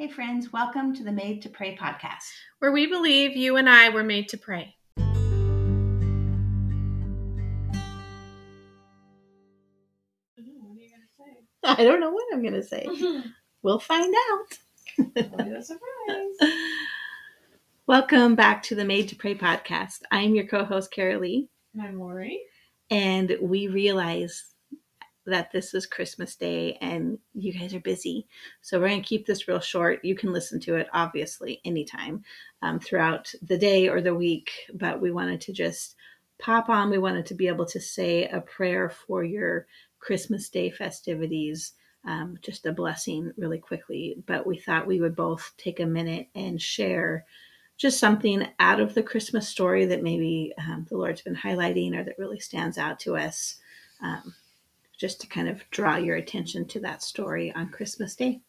Hey, friends, welcome to the Made to Pray podcast, where we believe you and I were made to pray. I don't know what I'm going to say. we'll find out. Welcome back to the Made to Pray podcast. I'm your co host, Karrilee. And I'm Lori. And we realize that this is Christmas Day and you guys are busy. So we're going to keep this real short. You can listen to it, obviously, anytime um, throughout the day or the week. But we wanted to just pop on. We wanted to be able to say a prayer for your Christmas Day festivities. Um, just a blessing really quickly. But we thought we would both take a minute and share just something out of the Christmas story that maybe um, the Lord's been highlighting or that really stands out to us. Um, just to kind of draw your attention to that story on Christmas Day.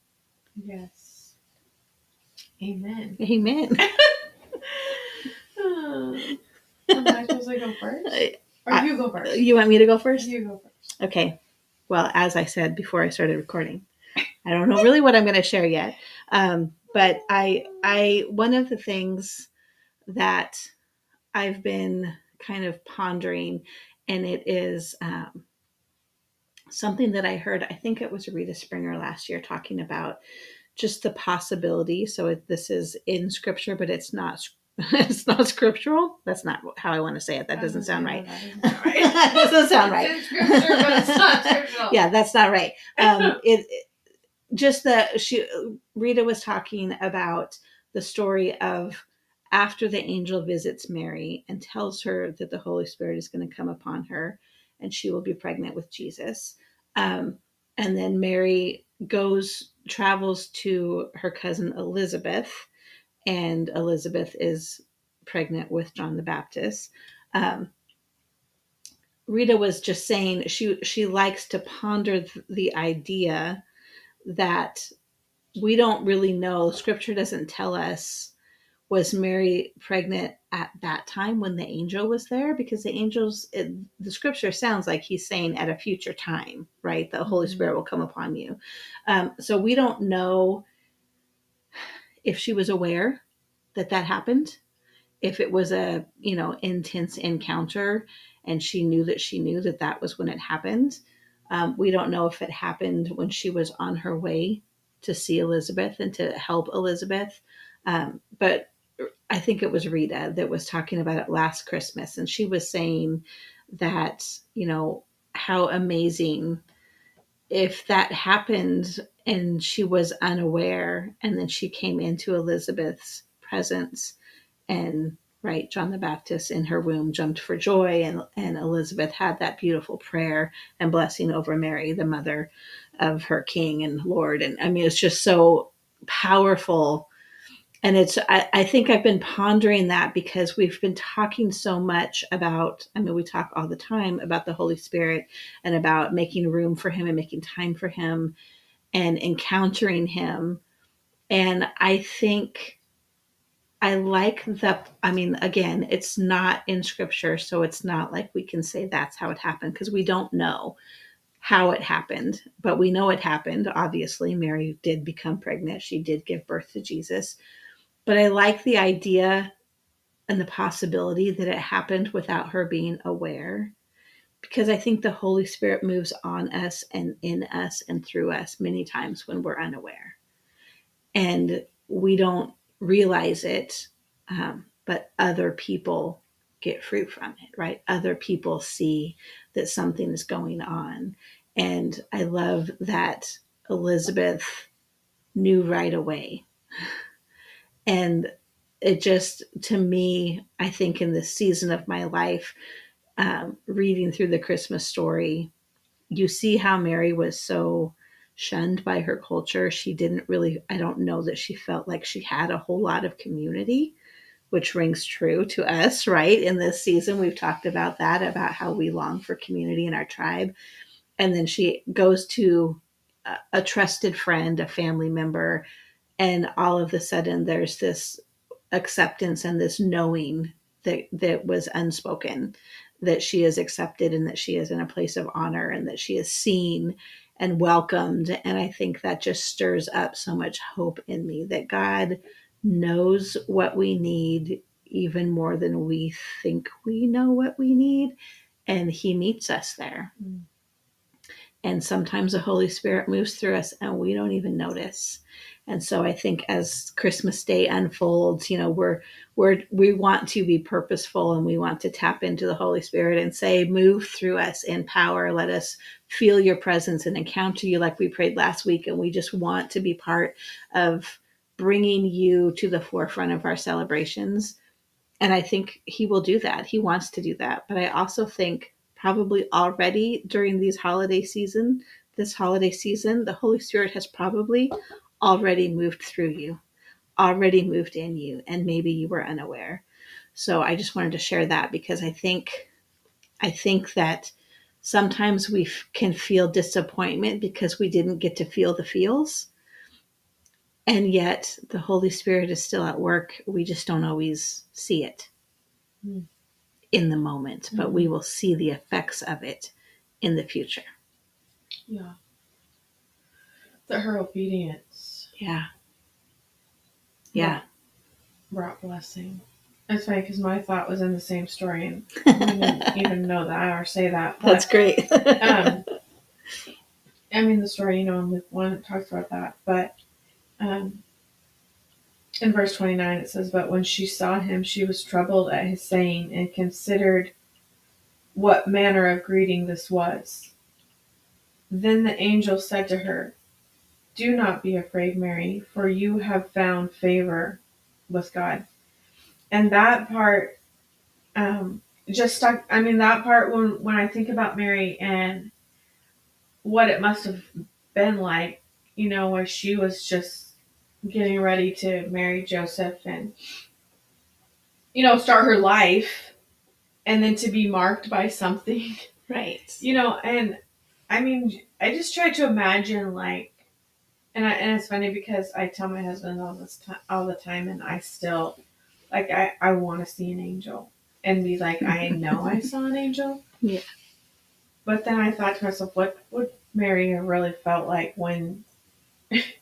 Yes. Amen. Amen. Am I supposed to go first? Or I, you go first? You want me to go first? You go first. Okay. Well, as I said before I started recording, I don't know really what I'm going to share yet. Um, but I, I, one of the things that I've been kind of pondering, and it is um, something that I heard, I think it was Rita Springer last year talking about just the possibility. So it, this is in scripture, but it's not it's not scriptural. That's not how I want to say it. That doesn't sound right. That doesn't sound right. yeah, that's not right. Um, it, it just the she Rita was talking about the story of after the angel visits Mary and tells her that the Holy Spirit is going to come upon her and she will be pregnant with Jesus. Um, and then Mary goes, travels to her cousin Elizabeth, and Elizabeth is pregnant with John the Baptist. Um, Rita was just saying she she likes to ponder the idea that we don't really know. Scripture doesn't tell us was Mary pregnant at that time when the angel was there? Because the angels, it, the scripture sounds like he's saying at a future time, right? The Holy mm-hmm. Spirit will come upon you. Um, so we don't know if she was aware that that happened, if it was a, you know, intense encounter and she knew that she knew that that was when it happened. Um, we don't know if it happened when she was on her way to see Elizabeth and to help Elizabeth. Um, but I think it was Rita that was talking about it last Christmas, and she was saying that, you know, how amazing if that happened and she was unaware, and then she came into Elizabeth's presence, and right, John the Baptist in her womb jumped for joy, and, and Elizabeth had that beautiful prayer and blessing over Mary, the mother of her King and Lord. And I mean, it's just so powerful and it's I, I, think i've been pondering that because we've been talking so much about i mean we talk all the time about the holy spirit and about making room for him and making time for him and encountering him. And i think i like the i mean again it's not in scripture so it's not like we can say that's how it happened because we don't know how it happened. But we know it happened. Obviously mary did become pregnant. She did give birth to jesus but I like the idea and the possibility that it happened without her being aware because I think the Holy Spirit moves on us and in us and through us many times when we're unaware. And we don't realize it, um, but other people get fruit from it, right? Other people see that something is going on. And I love that Elizabeth knew right away and it just to me i think in this season of my life um, reading through the christmas story you see how mary was so shunned by her culture. She didn't really i don't know that she felt like she had a whole lot of community which rings true to us right? In this season we've talked about that about how we long for community in our tribe. And then she goes to a, a trusted friend a family member and all of a sudden there's this acceptance and this knowing that that was unspoken that she is accepted and that she is in a place of honor and that she is seen and welcomed. And I think that just stirs up so much hope in me that God knows what we need even more than we think we know what we need. And He meets us there. Mm. And sometimes the Holy Spirit moves through us and we don't even notice. And so I think as Christmas Day unfolds, you know, we're we're we want to be purposeful and we want to tap into the Holy Spirit and say, move through us in power. Let us feel your presence and encounter you like we prayed last week. And we just want to be part of bringing you to the forefront of our celebrations. And I think he will do that. He wants to do that. But I also think probably already during these holiday season, this holiday season, the Holy Spirit has probably already moved through you, already moved in you, and maybe you were unaware. So I just wanted to share that because I think I think that sometimes we f- can feel disappointment because we didn't get to feel the feels. And yet the Holy Spirit is still at work. We just don't always see it mm. In the moment, mm-hmm. but we hmm. will see the effects of it in the future. Yeah. That her obedience yeah. Yeah. Brought blessing. That's funny because my thought was in the same story and I didn't even know that or say that. But, That's great. um, I mean, the story, you know, in Luke 1, it talks about that. But um, in verse 29, it says, But when she saw him, she was troubled at his saying and considered what manner of greeting this was. Then the angel said to her, do not be afraid, Mary, for you have found favor with God. And that part, um, just stuck. I mean, that part when when I think about Mary and what it must have been like, you know, where she was just getting ready to marry Joseph and you know start her life, and then to be marked by something, right? You know, and I mean, I just try to imagine like and I, and it's funny because I tell my husband all this time, all the time, and I still, like, I, I want to see an angel and be like, I know I saw an angel. Yeah. But then I thought to myself, what would Mary have really felt like when,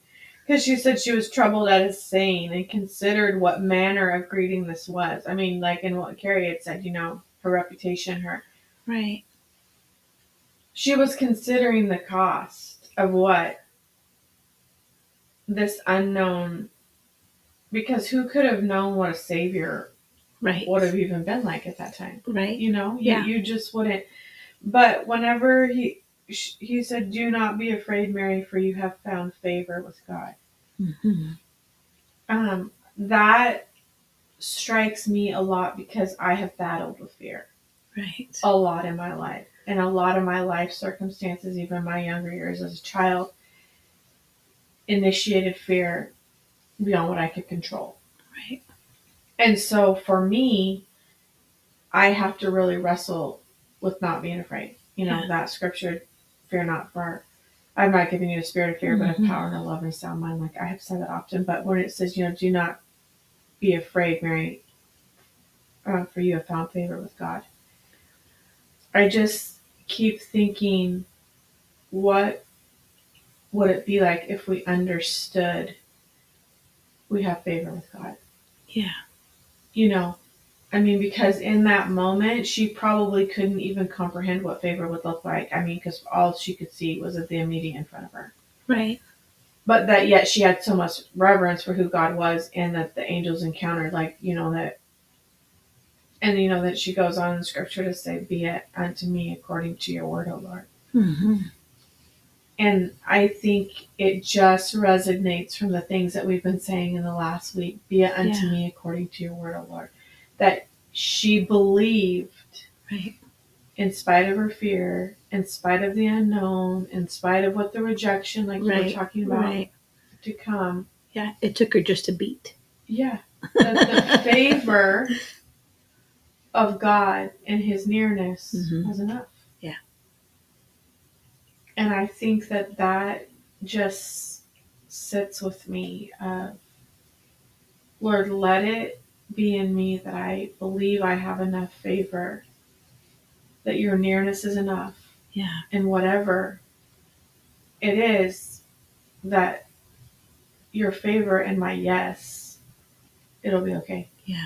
because she said she was troubled at his saying and considered what manner of greeting this was. I mean, like in what Carrie had said, you know, her reputation, her. Right. She was considering the cost of what this unknown because who could have known what a savior right would have even been like at that time right you know yeah you, you just wouldn't but whenever he he said do not be afraid mary for you have found favor with god mm-hmm. um that strikes me a lot because i have battled with fear right a lot in my life and a lot of my life circumstances even my younger years as a child initiated fear beyond what I could control. Right. And so for me, I have to really wrestle with not being afraid. You know, yeah. that scripture, fear not for I'm not giving you a spirit of fear, mm-hmm. but of mm-hmm. power and a love and a sound mind. Like I have said that often, but when it says, you know, do not be afraid, Mary, uh, for you have found favor with God. I just keep thinking, what would it be like if we understood we have favor with God? Yeah. You know, I mean, because in that moment, she probably couldn't even comprehend what favor would look like. I mean, because all she could see was the immediate in front of her. Right. But that yet she had so much reverence for who God was and that the angels encountered, like, you know, that, and, you know, that she goes on in scripture to say, Be it unto me according to your word, O Lord. Mm-hmm. And I think it just resonates from the things that we've been saying in the last week. Be it unto yeah. me according to your word, O Lord. That she believed, right. in spite of her fear, in spite of the unknown, in spite of what the rejection, like right. you were talking about, right. to come. Yeah, it took her just a beat. Yeah. The, the favor of God and his nearness mm-hmm. was enough. Yeah. And I think that that just sits with me. Uh, Lord, let it be in me that I believe I have enough favor, that your nearness is enough. Yeah. And whatever it is that your favor and my yes, it'll be okay. Yeah.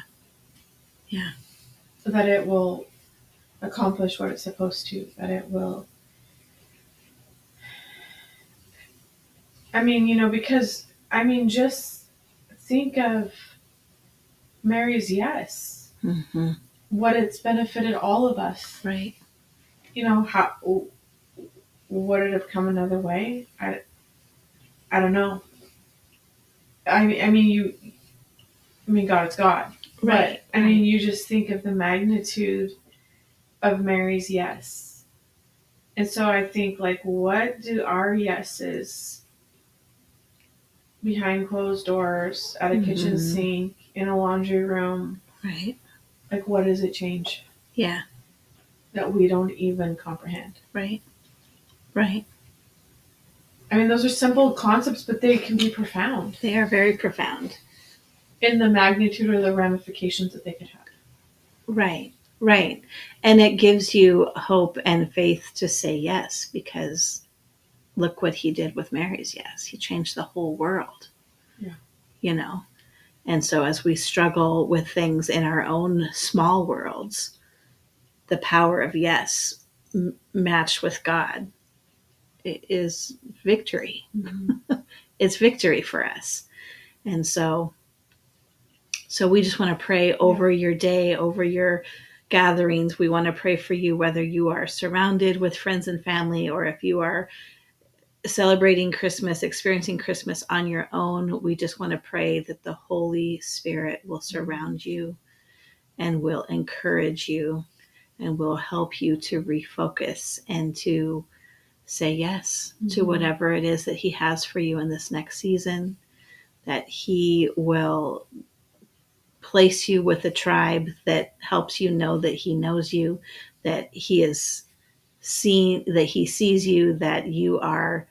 Yeah. That it will accomplish what it's supposed to, that it will. I mean, you know, because, I mean, just think of Mary's yes, Mm-hmm. what it's benefited all of us. Right. You know, how would it have come another way? I, I don't know. I mean, I mean, you, I mean, God is God. Right. But, I mean, you just think of the magnitude of Mary's yes. And so I think, like, what do our yeses behind closed doors, at a kitchen Mhm. sink, in a laundry room, Right. like, what does it change Yeah. that we don't even comprehend? Right. Right. I mean, those are simple concepts, but they can be profound They are very profound. in the magnitude or the ramifications that they could have. Right. Right. And it gives you hope and faith to say yes because look what he did with Mary's yes. He changed the whole world. Yeah. You know. And so as we struggle with things in our own small worlds, the power of yes m- matched with God is victory. Mm-hmm. it's victory for us. And so so we just want to pray over your day, over your gatherings. We want to pray for you whether you are surrounded with friends and family or if you are celebrating Christmas, experiencing Christmas on your own. We just want to pray that the Holy Spirit will surround you and will encourage you and will help you to refocus and to say yes to Mhm. whatever it is that He has for you in this next season. That He will place you with a tribe that helps you know that He knows you, that He is seen, that He sees you, that you are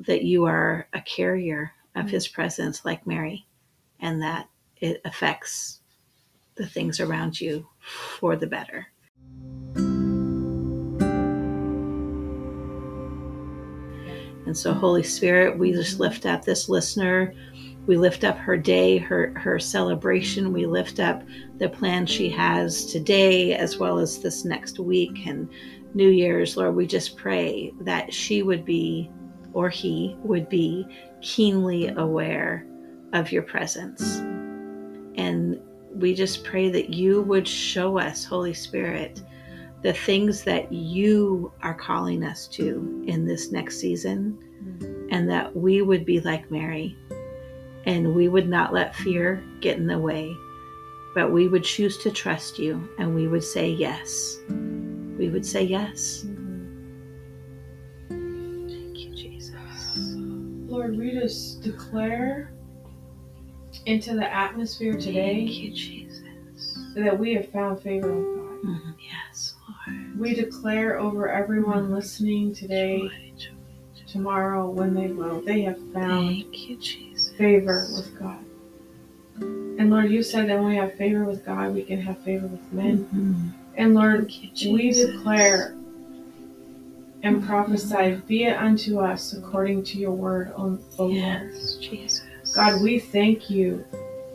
that you are a carrier of Mhm. His presence, like Mary, and that it affects the things around you for the better. And so, Holy Spirit, we just lift up this listener. We lift up her day, her her celebration. We lift up the plan she has today, as well as this next week and New Year's. Lord, we just pray that she would be, or he would be, keenly aware of your presence. And we just pray that you would show us, Holy Spirit, the things that you are calling us to in this next season, and that we would be like Mary, and we would not let fear get in the way, but we would choose to trust you, and we would say yes. We would say yes. Lord, we just declare into the atmosphere today you, Jesus. that we have found favor with God. Mhm. Yes, Lord. We declare over everyone listening today, Joy, joy. tomorrow, when they will, they have found you, Jesus. favor with God. And Lord, you said that when we have favor with God, we can have favor with men. Mhm. And Lord, you, we declare and prophesy, be it unto us according to your word, O, Lord. Yes, Jesus. God, we thank you.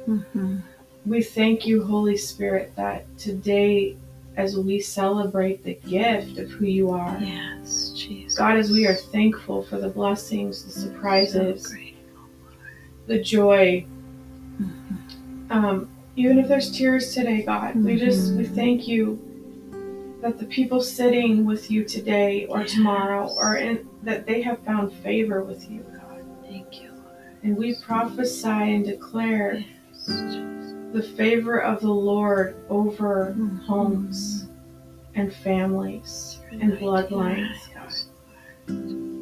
Mhm. We thank you, Holy Spirit, that today, as we celebrate the gift of who you are, Yes, Jesus. God, as we are thankful for the blessings, the surprises, So the joy, Mhm. um, even if there's tears today, God, we just we Mhm. thank you that the people sitting with you today or tomorrow, Yes. or in, that they have found favor with you, God. Thank you, Lord. And we prophesy and declare Yes, the favor of the Lord over Mhm. homes and families and bloodlines, God.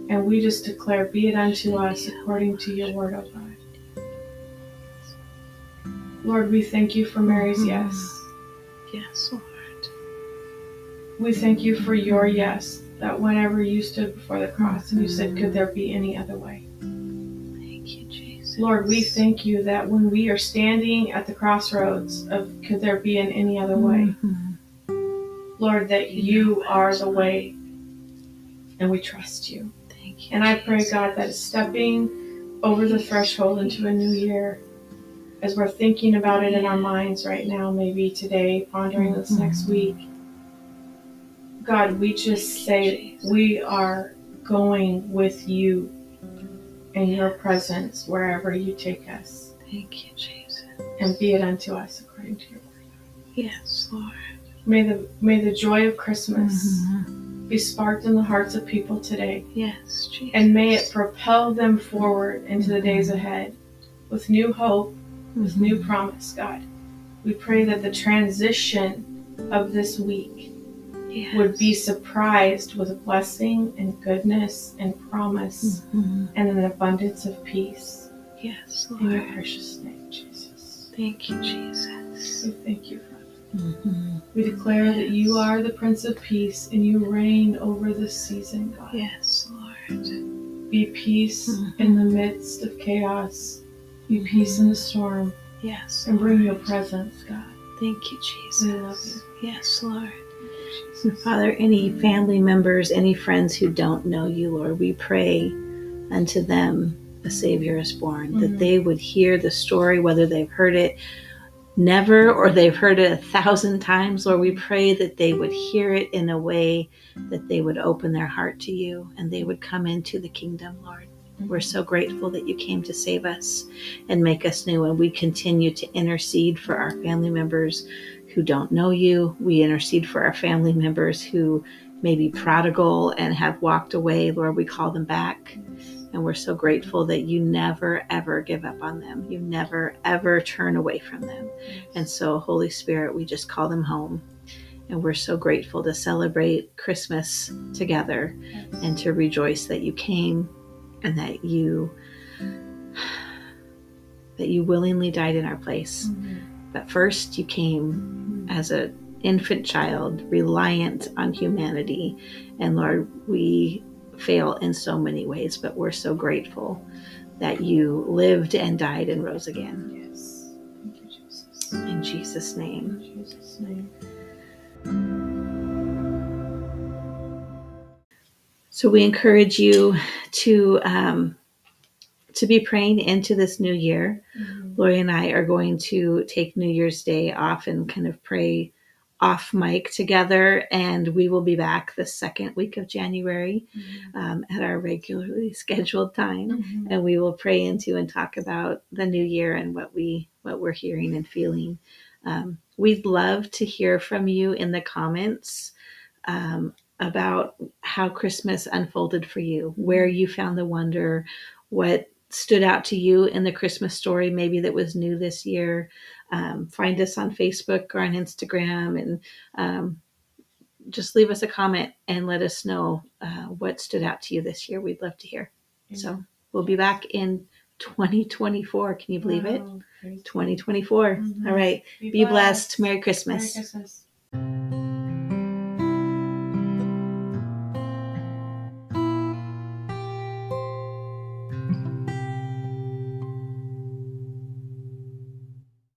And we just declare, be it unto us according to your word, O God. Lord, we thank you for Mary's Mhm. yes. Yes, Lord. We thank you for your yes, that whenever you stood before the cross and you said, Could there be any other way? Thank you, Jesus. Lord, we thank you that when we are standing at the crossroads of could there be in any other way, Mhm. Lord, that you are the way and we trust you. Thank you, And I pray, Jesus. God, that stepping over the threshold into a new year, as we're thinking about it in our minds right now, maybe today, pondering this next week, God, we just say we are going with you in your presence wherever you take us, Thank you, Jesus. and be it unto us according to your word. Yes, Lord. May the may the joy of Christmas Mhm. be sparked in the hearts of people today. Yes, Jesus. and may it propel them forward into the days ahead with new hope, with new promise, God. We pray that the transition of this week yes. would be surprised with blessing and goodness and promise Mhm. and an abundance of peace. Yes, Lord. In your precious name, Jesus. Thank you, Jesus. We thank you, Father. Mhm. We declare that you are the Prince of Peace and you reign over this season, God. Yes, Lord. Be peace Mhm. in the midst of chaos. Be peace in the storm. Yes. and bring your presence, God. Thank you, Jesus. We love you. Yes, Lord. Father, any family members, any friends who don't know you, Lord, we pray unto them a Savior is born, that Mhm. they would hear the story, whether they've heard it never or they've heard it a thousand times. Lord, we pray that they would hear it in a way that they would open their heart to you and they would come into the kingdom, Lord. We're so grateful that you came to save us and make us new, and we continue to intercede for our family members who don't know you. We intercede for our family members who may be prodigal and have walked away. Lord, we call them back. And we're so grateful that you never, ever give up on them. You never, ever turn away from them. And so, Holy Spirit, we just call them home. And we're so grateful to celebrate Christmas together and to rejoice that you came and that you that you willingly died in our place. Mhm. But first you came as an infant child, reliant on humanity. And Lord, we fail in so many ways, but we're so grateful that you lived and died and rose again. Yes. Thank you, Jesus. In Jesus' name. In Jesus' name. So we encourage you to um, to be praying into this new year. Mhm. Lori and I are going to take New Year's Day off and kind of pray off mic together, and we will be back the second week of January Mhm. um, at our regularly scheduled time, Mhm. and we will pray into and talk about the new year and what we what we're hearing and feeling. Um, we'd love to hear from you in the comments um, about how Christmas unfolded for you, where you found the wonder, what stood out to you in the Christmas story, maybe that was new this year. Um, find us on Facebook or on Instagram and um, just leave us a comment and let us know uh, what stood out to you this year. We'd love to hear. So we'll be back in 2024. Can you believe it? Wow, praise 2024. Mhm. All right. Be Be blessed. Merry Christmas. Merry Christmas.